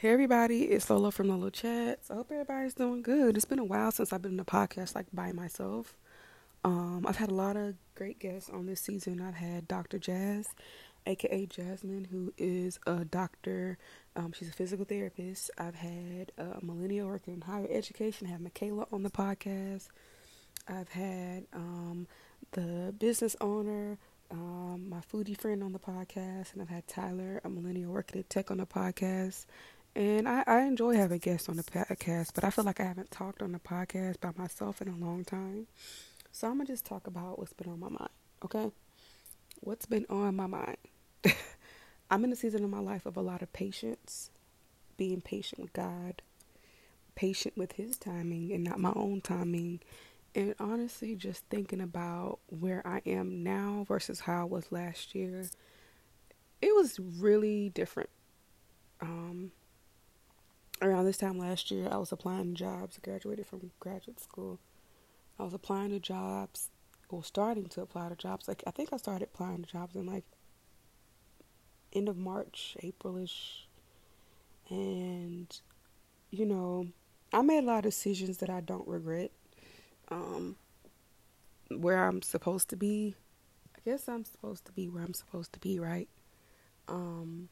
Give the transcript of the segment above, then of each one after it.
Hey everybody, it's Lola from Lola Chats. I hope everybody's doing good. It's been a while since I've been in a podcast like by myself. Um, I've had a lot of great guests on this season. I've had Dr. Jazz, aka Jasmine, who is a doctor. Um, she's a physical therapist. I've had a millennial working in higher education. I have Michaela on the podcast. I've had um, the business owner, um, my foodie friend on the podcast, and I've had Tyler, a millennial working at tech, on the podcast. And I, I enjoy having guests on the podcast, but I feel like I haven't talked on the podcast by myself in a long time. So I'm going to just talk about what's been on my mind, okay? What's been on my mind? I'm in a season of my life of a lot of patience, being patient with God, patient with His timing and not my own timing. And honestly, just thinking about where I am now versus how I was last year, it was really different. Um, around this time last year, I was applying to jobs. I graduated from graduate school. I was applying to jobs, or starting to apply to jobs. Like I think I started applying to jobs in like end of March, Aprilish, and you know, I made a lot of decisions that I don't regret. Um, where I'm supposed to be, I guess I'm supposed to be where I'm supposed to be, right? Um,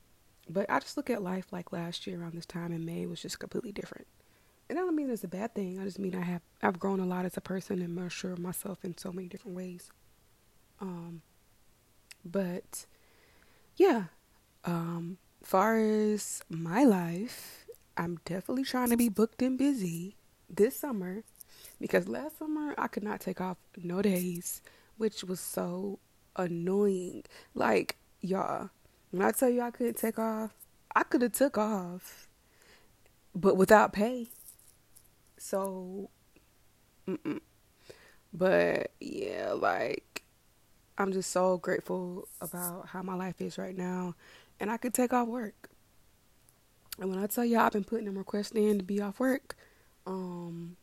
but I just look at life like last year around this time in May was just completely different. And I don't mean it's a bad thing. I just mean I have I've grown a lot as a person and more myself in so many different ways. Um, but yeah, um, far as my life, I'm definitely trying to be booked and busy this summer because last summer I could not take off no days, which was so annoying. Like y'all, when I tell you I couldn't take off, I could have took off, but without pay. So, mm-mm. but yeah, like I'm just so grateful about how my life is right now, and I could take off work. And when I tell y'all I've been putting them requests in to be off work, um,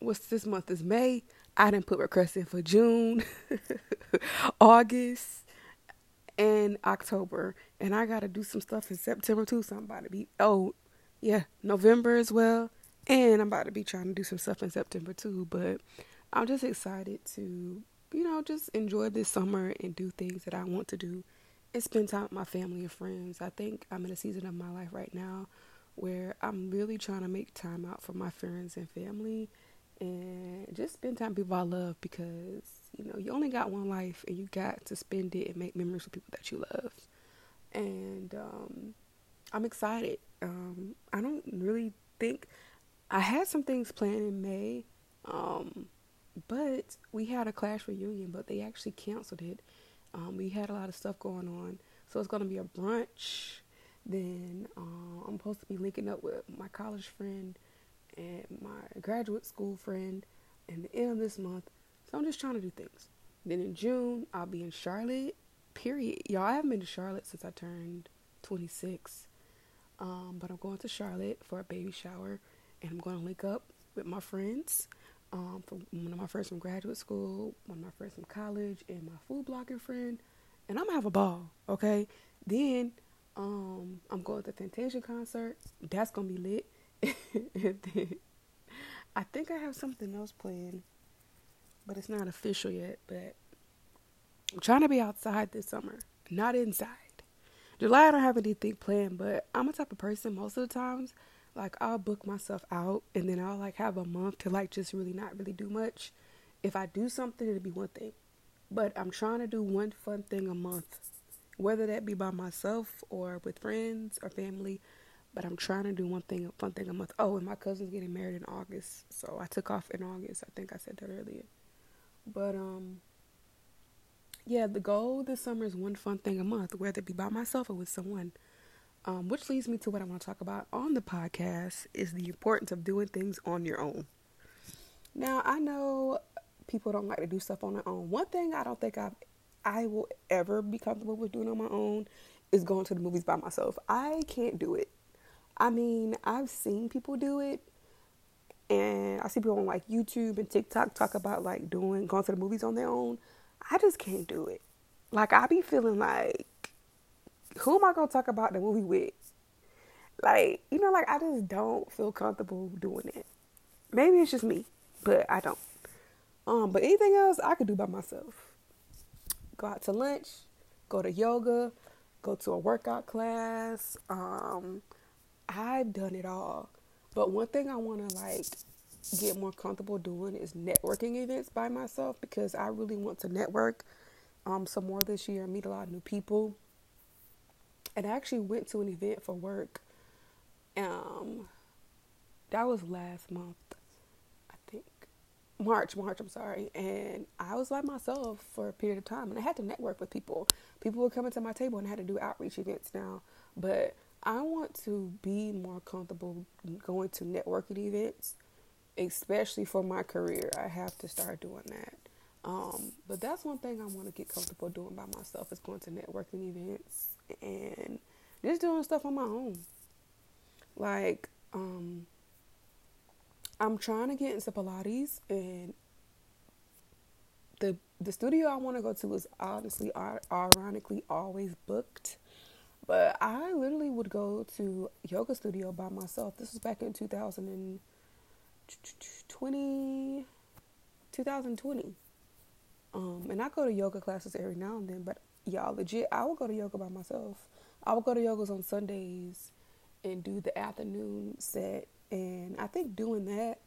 what's this month is May. I didn't put requests in for June, August, in October, and I got to do some stuff in September too. So I'm about to be oh yeah November as well, and I'm about to be trying to do some stuff in September too. But I'm just excited to you know just enjoy this summer and do things that I want to do, and spend time with my family and friends. I think I'm in a season of my life right now where I'm really trying to make time out for my friends and family and just spend time with people I love because you know you only got one life and you got to spend it and make memories with people that you love. And um, I'm excited. Um, I don't really think I had some things planned in May, um, but we had a class reunion, but they actually canceled it. Um, we had a lot of stuff going on, so it's gonna be a brunch. Then uh, I'm supposed to be linking up with my college friend and my graduate school friend in the end of this month. So I'm just trying to do things. Then in June, I'll be in Charlotte. Period. Y'all, I haven't been to Charlotte since I turned 26. Um, but I'm going to Charlotte for a baby shower, and I'm going to link up with my friends. Um, from one of my friends from graduate school, one of my friends from college, and my food blogging friend, and I'm gonna have a ball. Okay. Then, um, I'm going to the Fantasia concert. That's gonna be lit. I think I have something else planned, but it's not official yet. But I'm trying to be outside this summer, not inside. July, I don't have anything planned, but I'm a type of person most of the times. Like I'll book myself out, and then I'll like have a month to like just really not really do much. If I do something, it'll be one thing, but I'm trying to do one fun thing a month, whether that be by myself or with friends or family. But I'm trying to do one thing, a fun thing a month. Oh, and my cousin's getting married in August, so I took off in August. I think I said that earlier. But um, yeah, the goal this summer is one fun thing a month, whether it be by myself or with someone. Um, which leads me to what I want to talk about on the podcast is the importance of doing things on your own. Now I know people don't like to do stuff on their own. One thing I don't think I've I will ever be comfortable with doing on my own is going to the movies by myself. I can't do it. I mean, I've seen people do it, and I see people on like YouTube and TikTok talk about like doing going to the movies on their own. I just can't do it. Like I be feeling like, who am I gonna talk about the movie with? Like, you know, like I just don't feel comfortable doing it. Maybe it's just me, but I don't. Um, but anything else I could do by myself. Go out to lunch, go to yoga, go to a workout class. Um, I've done it all. But one thing I want to like get more comfortable doing is networking events by myself because I really want to network um, some more this year, and meet a lot of new people. And I actually went to an event for work. Um, that was last month, I think. March, March, I'm sorry. And I was by myself for a period of time and I had to network with people. People were coming to my table and I had to do outreach events now. But I want to be more comfortable going to networking events, especially for my career. I have to start doing that. Um, but that's one thing I want to get comfortable doing by myself is going to networking events and just doing stuff on my own. Like, um, I'm trying to get into Pilates and the the studio I want to go to is honestly ironically always booked. But I literally would go to yoga studio by myself. This was back in 2020 2020. Um, and I go to yoga classes every now and then, but y'all legit, I will go to yoga by myself. I will go to yogas on Sundays and do the afternoon set. And I think doing that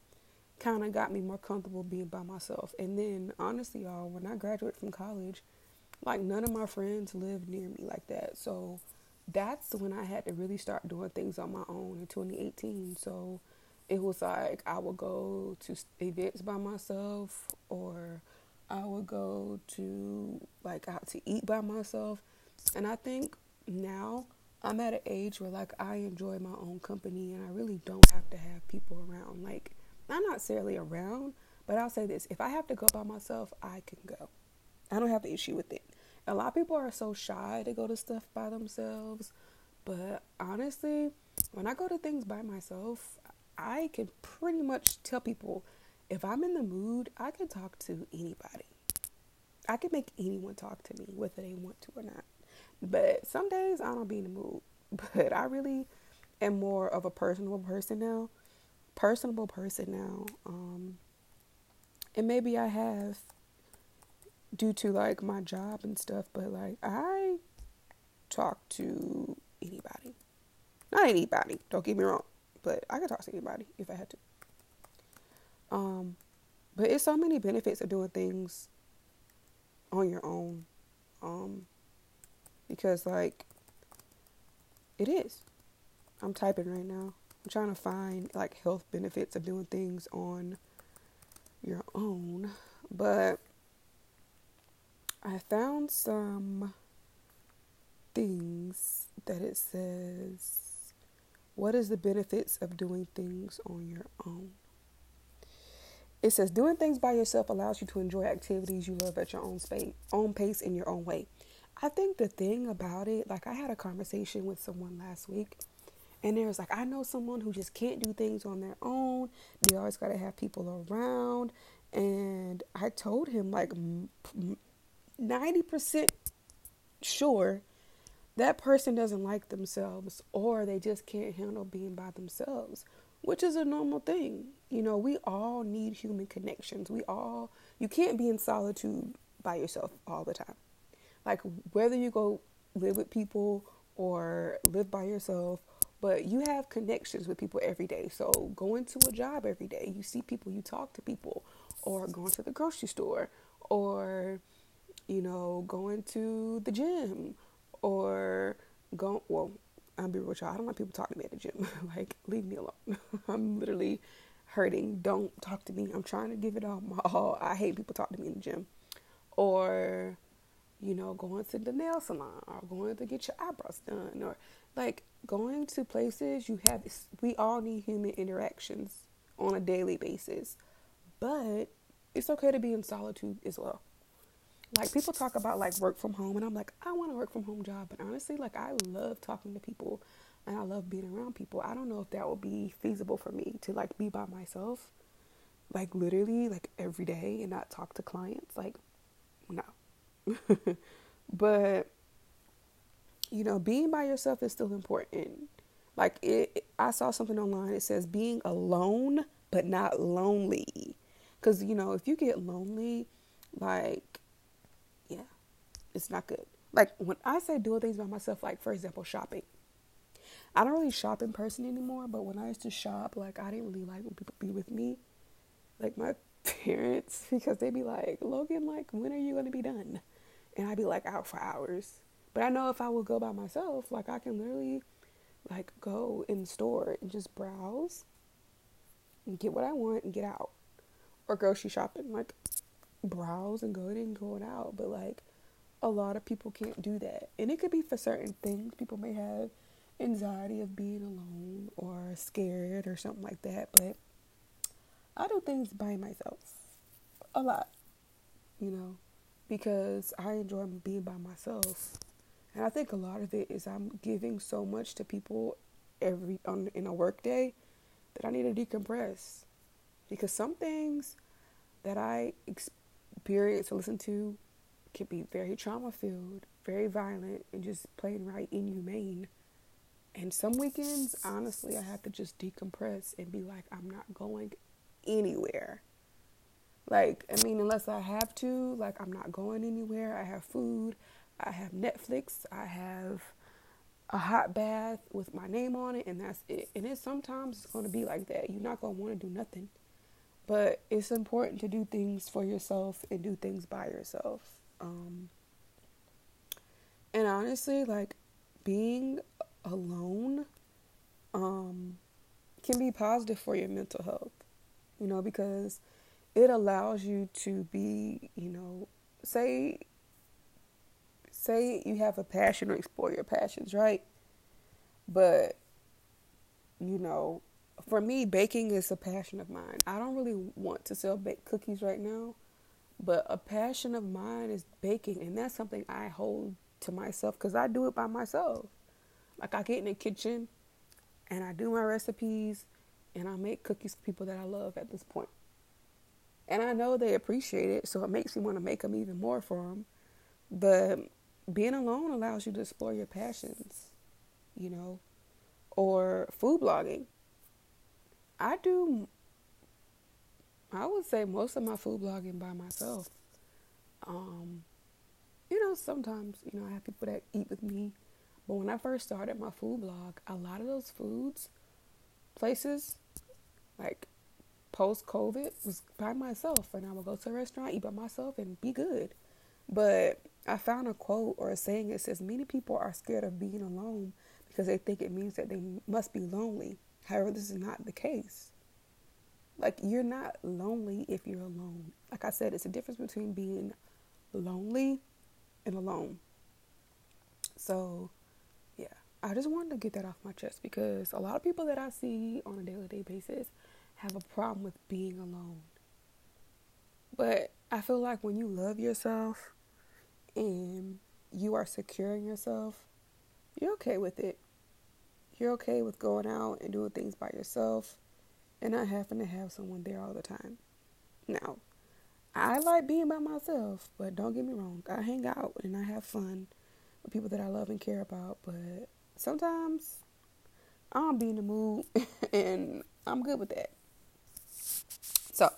kind of got me more comfortable being by myself. And then, honestly, y'all, when I graduated from college, like none of my friends lived near me like that. So that's when I had to really start doing things on my own in 2018. So it was like I would go to events by myself or I would go to like out to eat by myself. And I think now I'm at an age where like I enjoy my own company and I really don't have to have people around. Like I'm not necessarily around, but I'll say this, if I have to go by myself, I can go. I don't have an issue with it. A lot of people are so shy to go to stuff by themselves, but honestly, when I go to things by myself, I can pretty much tell people if I'm in the mood, I can talk to anybody. I can make anyone talk to me, whether they want to or not. But some days I don't be in the mood. But I really am more of a personable person now. Personable person now. Um, and maybe I have due to like my job and stuff, but like I talk to anybody. Not anybody, don't get me wrong, but I can talk to anybody if I had to. Um, but it's so many benefits of doing things on your own. Um, because like it is. I'm typing right now. I'm trying to find like health benefits of doing things on your own, but I found some things that it says what is the benefits of doing things on your own? It says doing things by yourself allows you to enjoy activities you love at your own space, own pace in your own way. I think the thing about it, like I had a conversation with someone last week, and there was like, I know someone who just can't do things on their own. They always got to have people around. And I told him, like, 90% sure that person doesn't like themselves or they just can't handle being by themselves which is a normal thing. You know, we all need human connections. We all, you can't be in solitude by yourself all the time. Like, whether you go live with people or live by yourself, but you have connections with people every day. So, going to a job every day, you see people, you talk to people, or going to the grocery store, or, you know, going to the gym, or going, well, I'll be real with y'all. I don't want people talking to me at the gym. like, leave me alone. I'm literally hurting. Don't talk to me. I'm trying to give it all my all. I hate people talking to me in the gym. Or, you know, going to the nail salon or going to get your eyebrows done or like going to places you have we all need human interactions on a daily basis. But it's okay to be in solitude as well like people talk about like work from home and I'm like I want a work from home job but honestly like I love talking to people and I love being around people. I don't know if that would be feasible for me to like be by myself like literally like every day and not talk to clients like no. but you know, being by yourself is still important. Like it, I saw something online. It says being alone but not lonely. Cause you know if you get lonely, like, it's not good. Like when I say doing things by myself, like for example, shopping. I don't really shop in person anymore, but when I used to shop, like I didn't really like when people be with me, like my parents, because they'd be like, Logan, like when are you gonna be done? And I'd be like out for hours. But I know if I would go by myself, like I can literally like go in the store and just browse and get what I want and get out. Or grocery shopping, like browse and go in and going out. But like a lot of people can't do that. And it could be for certain things. People may have anxiety of being alone or scared or something like that. But I do things by myself a lot, you know, because I enjoy being by myself. And I think a lot of it is I'm giving so much to people every on in a work day that I need to decompress. Because some things that I experience or listen to can be very trauma filled, very violent, and just plain right inhumane. And some weekends, honestly, I have to just decompress and be like, I'm not going anywhere. Like, I mean, unless I have to, like, I'm not going anywhere. I have food, I have Netflix, I have a hot bath with my name on it, and that's it. And it's sometimes it's going to be like that. You're not going to want to do nothing. But it's important to do things for yourself and do things by yourself. Um, and honestly, like being alone um, can be positive for your mental health, you know, because it allows you to be, you know, say say you have a passion or explore your passions, right? But you know, for me, baking is a passion of mine. I don't really want to sell baked cookies right now, but a passion of mine is baking, and that's something I hold to myself because I do it by myself. Like I get in the kitchen and I do my recipes and I make cookies for people that I love at this point. And I know they appreciate it, so it makes me want to make them even more for them. But being alone allows you to explore your passions, you know, or food blogging. I do, I would say most of my food blogging by myself. Um, you know, sometimes, you know, I have people that eat with me. But when I first started my food blog, a lot of those foods, places, like post COVID, was by myself. And I would go to a restaurant, eat by myself, and be good. But I found a quote or a saying that says many people are scared of being alone because they think it means that they must be lonely. However, this is not the case. Like, you're not lonely if you're alone. Like I said, it's a difference between being lonely and alone. So, yeah, I just wanted to get that off my chest because a lot of people that I see on a daily day basis have a problem with being alone. But I feel like when you love yourself and you are securing yourself, you're okay with it. You're okay with going out and doing things by yourself and not having to have someone there all the time. Now, I like being by myself, but don't get me wrong, I hang out and I have fun with people that I love and care about, but sometimes I don't be in the mood and I'm good with that. So,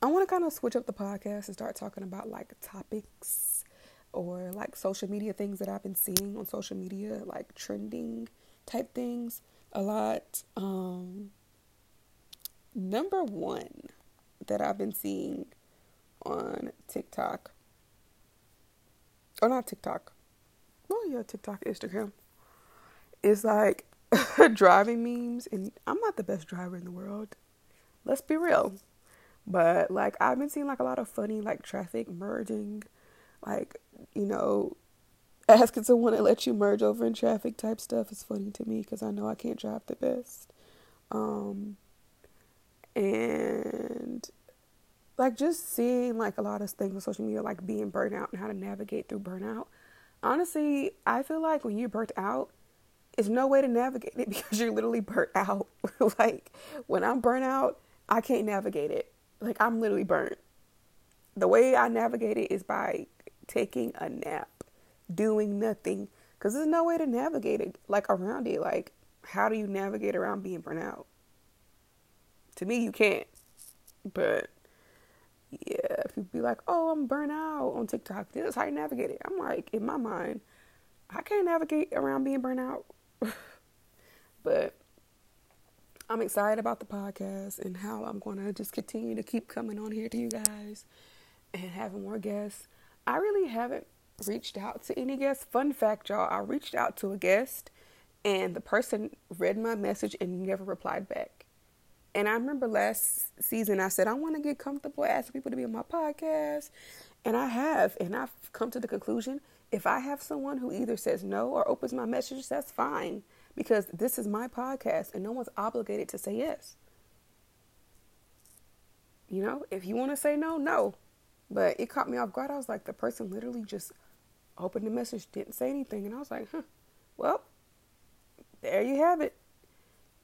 I want to kind of switch up the podcast and start talking about like topics or like social media things that I've been seeing on social media, like trending type things a lot. Um, number one that I've been seeing on TikTok. Or not TikTok. Well, yeah, TikTok, Instagram. Is like driving memes, and I'm not the best driver in the world. Let's be real. But like I've been seeing like a lot of funny like traffic merging, like you know, asking someone to let you merge over in traffic type stuff is funny to me because I know I can't drive the best. Um, and like just seeing like a lot of things on social media like being burnt out and how to navigate through burnout. Honestly i feel like when you're burnt out it's no way to navigate it because you're literally burnt out. Like when i'm burnt out i can't navigate it. Like i'm literally burnt. The way i navigate it is by taking a nap doing nothing because there's no way to navigate it like around it. Like how do you navigate around being burnt out? To me, you can't. But yeah, people be like, "Oh, I'm burnt out on TikTok." This is how you navigate it. I'm like, in my mind, I can't navigate around being burnt out. but I'm excited about the podcast and how I'm going to just continue to keep coming on here to you guys and having more guests. I really haven't reached out to any guests. Fun fact, y'all, I reached out to a guest and the person read my message and never replied back. And I remember last season I said I want to get comfortable asking people to be on my podcast, and I have, and I've come to the conclusion if I have someone who either says no or opens my message, that's fine because this is my podcast and no one's obligated to say yes. You know, if you want to say no, no. But it caught me off guard. I was like, the person literally just opened the message, didn't say anything. And I was like, huh, well, there you have it.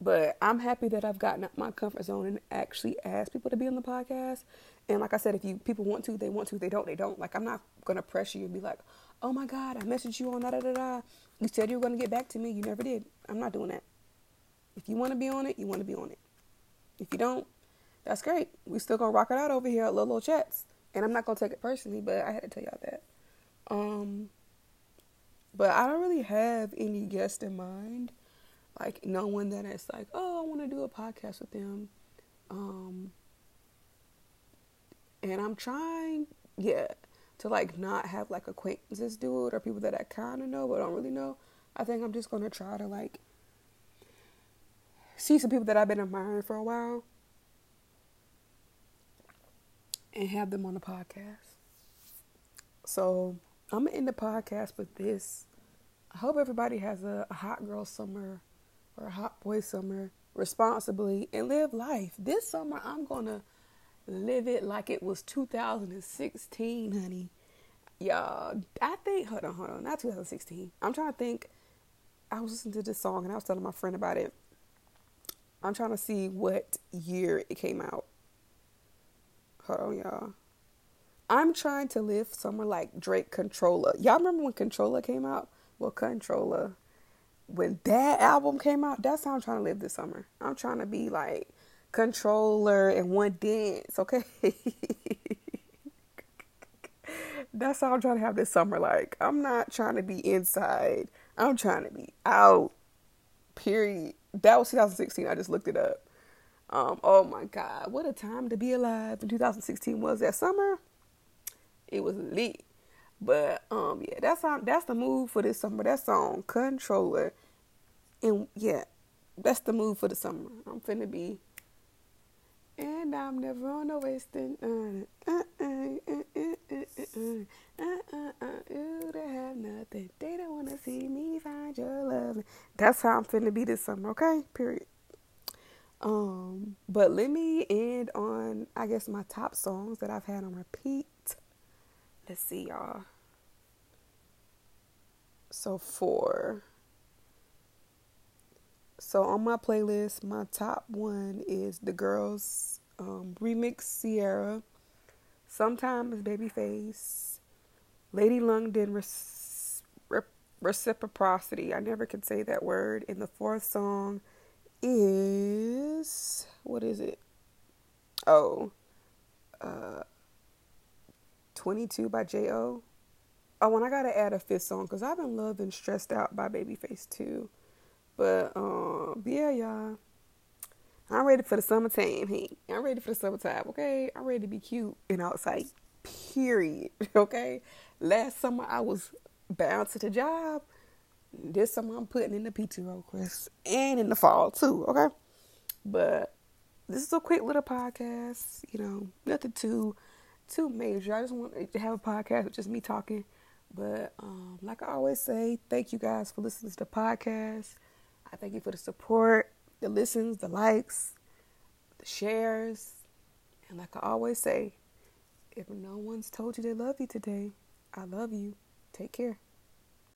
But I'm happy that I've gotten out my comfort zone and actually asked people to be on the podcast. And like I said, if you people want to, they want to. they don't, they don't. Like I'm not gonna pressure you and be like, oh my God, I messaged you on da da da da. You said you were gonna get back to me. You never did. I'm not doing that. If you want to be on it, you want to be on it. If you don't, that's great. We still gonna rock it out over here at Lola Chats. And I'm not gonna take it personally, but I had to tell y'all that. Um, but I don't really have any guest in mind like no one that is like, oh, I want to do a podcast with them. Um, and I'm trying, yeah, to like not have like acquaintances do it or people that I kind of know but don't really know. I think I'm just gonna try to like see some people that I've been admiring for a while and have them on the podcast. So I'm gonna end the podcast with this. I hope everybody has a hot girl summer or hot boy summer responsibly and live life. This summer, I'm going to live it like it was 2016, honey. Y'all, I think, hold on, hold on, not 2016. I'm trying to think. I was listening to this song and I was telling my friend about it. I'm trying to see what year it came out. Hold on, y'all. I'm trying to live somewhere like Drake Controlla. Y'all remember when Controlla came out? Well, Controlla when that album came out, that's how I'm trying to live this summer. I'm trying to be like Controlla and one dance, okay? that's how I'm trying to have this summer. Like, I'm not trying to be inside. I'm trying to be out. Period. That was 2016. I just looked it up. Um, oh my God, what a time to be alive in 2016 was that summer. It was lit. But um, yeah, that's how, that's the move for this summer. That song, Controlla, and yeah, that's the move for the summer. I'm finna be, and I'm never on the wasting. Uh, uh, uh, uh, uh, uh, uh, uh, you don't have nothing. They don't wanna see me find your love. That's how I'm finna be this summer. Okay, period. Um, but let me end on I guess my top songs that I've had on repeat Let's see, y'all. So, four. So, on my playlist, my top one is the girls um, remix Sierra, Sometimes Babyface. Lady London reciprocity. I never can say that word. And the fourth song is what is it? Oh, uh, 22 by J.O. Oh, and I gotta add a fifth song because I've been loving Stressed Out by Babyface too. But, um, yeah, y'all. I'm ready for the summertime. Hey, I'm ready for the summertime, okay? I'm ready to be cute and outside, period, okay? Last summer I was bound to the job. This summer I'm putting in the PTO request and in the fall too, okay? But this is a quick little podcast, you know, nothing too too major. I just want to have a podcast with just me talking. But um, like I always say, thank you guys for listening to the podcast. I thank you for the support, the listens, the likes, the shares. And like I always say, if no one's told you they love you today, I love you. Take care.